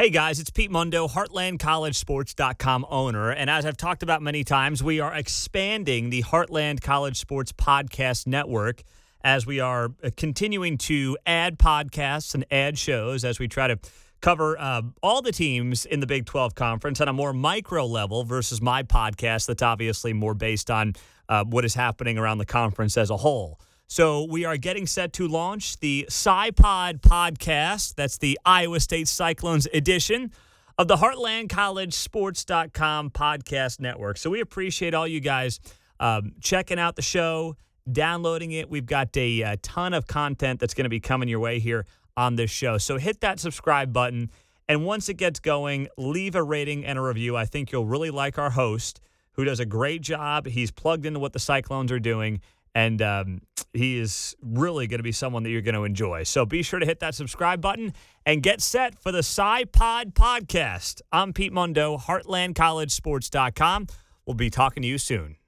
Hey guys, it's Pete Mundo, HeartlandCollegeSports.com owner. And as I've talked about many times, we are expanding the Heartland College Sports Podcast Network as we are uh, continuing to add podcasts and add shows as we try to cover uh, all the teams in the Big 12 Conference on a more micro level versus my podcast that's obviously more based on uh, what is happening around the conference as a whole. So we are getting set to launch the CyPOD podcast. That's the Iowa State Cyclones edition of the Heartland College Sports.com podcast network. So we appreciate all you guys um, checking out the show, downloading it. We've got a, a ton of content that's going to be coming your way here on this show. So hit that subscribe button. And once it gets going, leave a rating and a review. I think you'll really like our host, who does a great job. He's plugged into what the Cyclones are doing. And um, he is really going to be someone that you're going to enjoy. So be sure to hit that subscribe button and get set for the CyPOD podcast. I'm Pete Mundo, HeartlandCollegeSports.com. We'll be talking to you soon.